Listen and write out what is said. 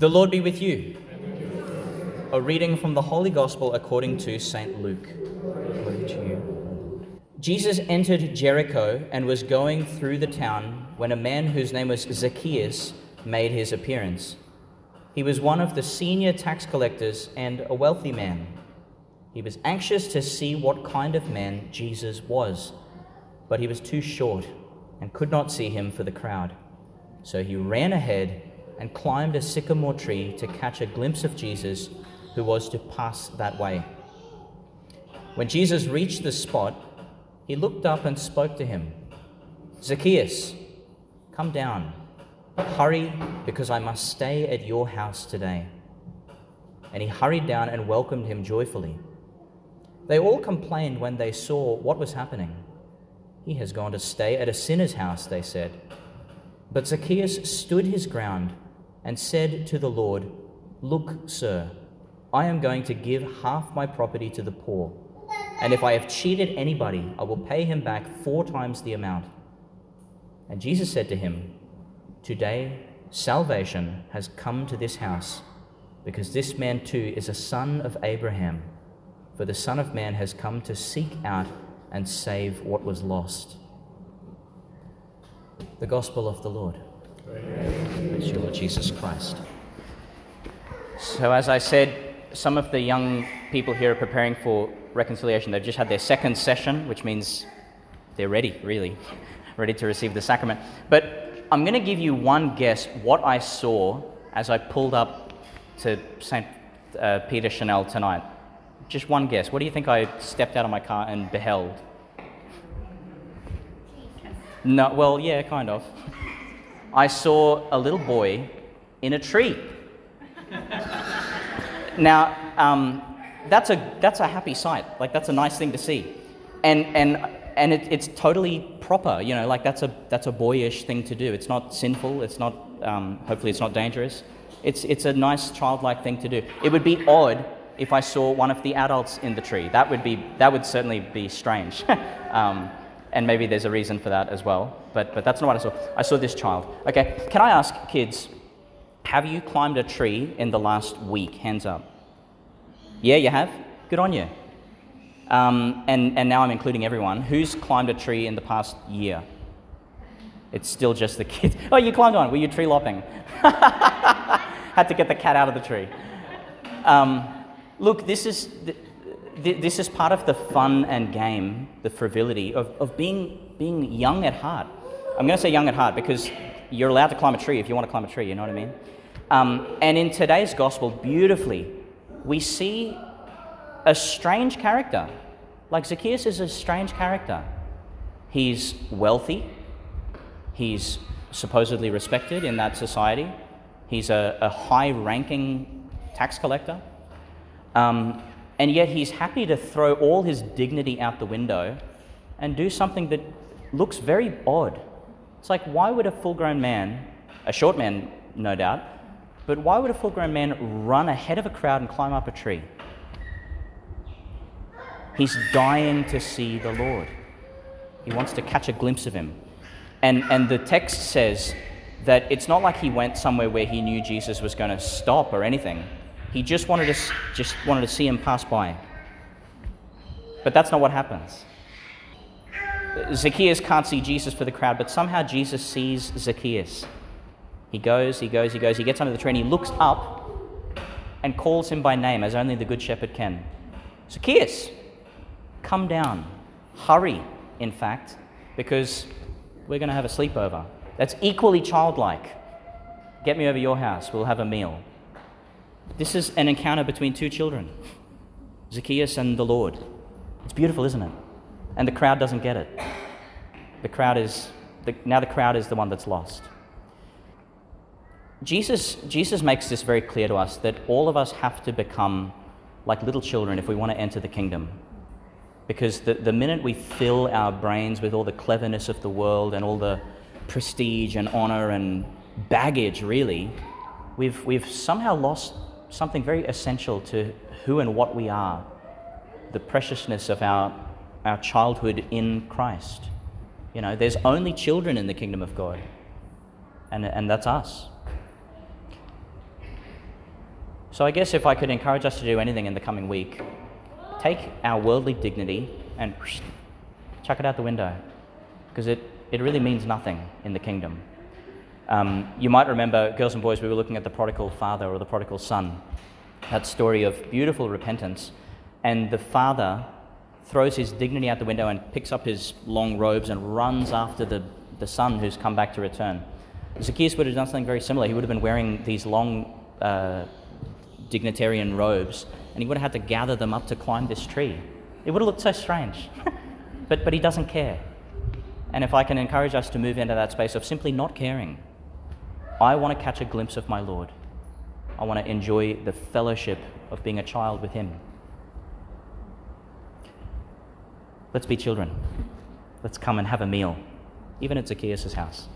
The Lord be with you. A reading from the Holy Gospel according to St. Luke. To you. Jesus entered Jericho and was going through the town when a man whose name was Zacchaeus made his appearance. He was one of the senior tax collectors and a wealthy man. He was anxious to see what kind of man Jesus was, but he was too short and could not see him for the crowd. So he ran ahead and climbed a sycamore tree to catch a glimpse of Jesus, who was to pass that way. When Jesus reached the spot, he looked up and spoke to him Zacchaeus, come down. Hurry, because I must stay at your house today. And he hurried down and welcomed him joyfully. They all complained when they saw what was happening. He has gone to stay at a sinner's house, they said. But Zacchaeus stood his ground and said to the Lord, Look, sir, I am going to give half my property to the poor, and if I have cheated anybody, I will pay him back four times the amount. And Jesus said to him, Today salvation has come to this house, because this man too is a son of Abraham. For the Son of Man has come to seek out and save what was lost. The Gospel of the Lord. Praise you, Lord Jesus Christ. So, as I said, some of the young people here are preparing for reconciliation. They've just had their second session, which means they're ready, really, ready to receive the sacrament. But I'm going to give you one guess what I saw as I pulled up to St. Uh, Peter Chanel tonight. Just one guess. What do you think I stepped out of my car and beheld? No, well, yeah, kind of. I saw a little boy in a tree. now, um, that's, a, that's a happy sight. Like, that's a nice thing to see. And, and, and it, it's totally proper, you know, like that's a, that's a boyish thing to do. It's not sinful, it's not, um, hopefully, it's not dangerous. It's, it's a nice childlike thing to do. It would be odd if I saw one of the adults in the tree. That would, be, that would certainly be strange. um, and maybe there's a reason for that as well. But, but that's not what I saw. I saw this child. Okay, can I ask kids, have you climbed a tree in the last week? Hands up. Yeah, you have? Good on you. Um, and, and now I'm including everyone. Who's climbed a tree in the past year? It's still just the kids. Oh, you climbed one. Were you tree lopping? Had to get the cat out of the tree. Um, look, this is, this is part of the fun and game, the frivolity of, of being, being young at heart. I'm going to say young at heart because you're allowed to climb a tree if you want to climb a tree, you know what I mean? Um, and in today's gospel, beautifully, we see a strange character. Like Zacchaeus is a strange character. He's wealthy, he's supposedly respected in that society, he's a, a high ranking tax collector. Um, and yet he's happy to throw all his dignity out the window and do something that looks very odd. It's like, why would a full grown man, a short man, no doubt, but why would a full grown man run ahead of a crowd and climb up a tree? He's dying to see the Lord. He wants to catch a glimpse of him. And, and the text says that it's not like he went somewhere where he knew Jesus was going to stop or anything. He just wanted to, just wanted to see him pass by. But that's not what happens. Zacchaeus can't see Jesus for the crowd, but somehow Jesus sees Zacchaeus. He goes, he goes, he goes, he gets under the tree and he looks up and calls him by name as only the good shepherd can. Zacchaeus, come down. Hurry, in fact, because we're going to have a sleepover. That's equally childlike. Get me over your house, we'll have a meal. This is an encounter between two children, Zacchaeus and the Lord. It's beautiful, isn't it? And the crowd doesn't get it. The crowd is, the, now the crowd is the one that's lost. Jesus, Jesus makes this very clear to us that all of us have to become like little children if we want to enter the kingdom. Because the, the minute we fill our brains with all the cleverness of the world and all the prestige and honor and baggage, really, we've, we've somehow lost something very essential to who and what we are the preciousness of our, our childhood in Christ. You know, there's only children in the kingdom of God, and, and that's us. So I guess if I could encourage us to do anything in the coming week, take our worldly dignity and chuck it out the window because it, it really means nothing in the kingdom. Um, you might remember, girls and boys, we were looking at the prodigal father or the prodigal son, that story of beautiful repentance. And the father throws his dignity out the window and picks up his long robes and runs after the, the son who's come back to return. Zacchaeus would have done something very similar. He would have been wearing these long uh, dignitarian robes, and he would have had to gather them up to climb this tree. It would have looked so strange. but, but he doesn't care. And if I can encourage us to move into that space of simply not caring, I want to catch a glimpse of my Lord. I want to enjoy the fellowship of being a child with Him. Let's be children. Let's come and have a meal, even at Zacchaeus' house.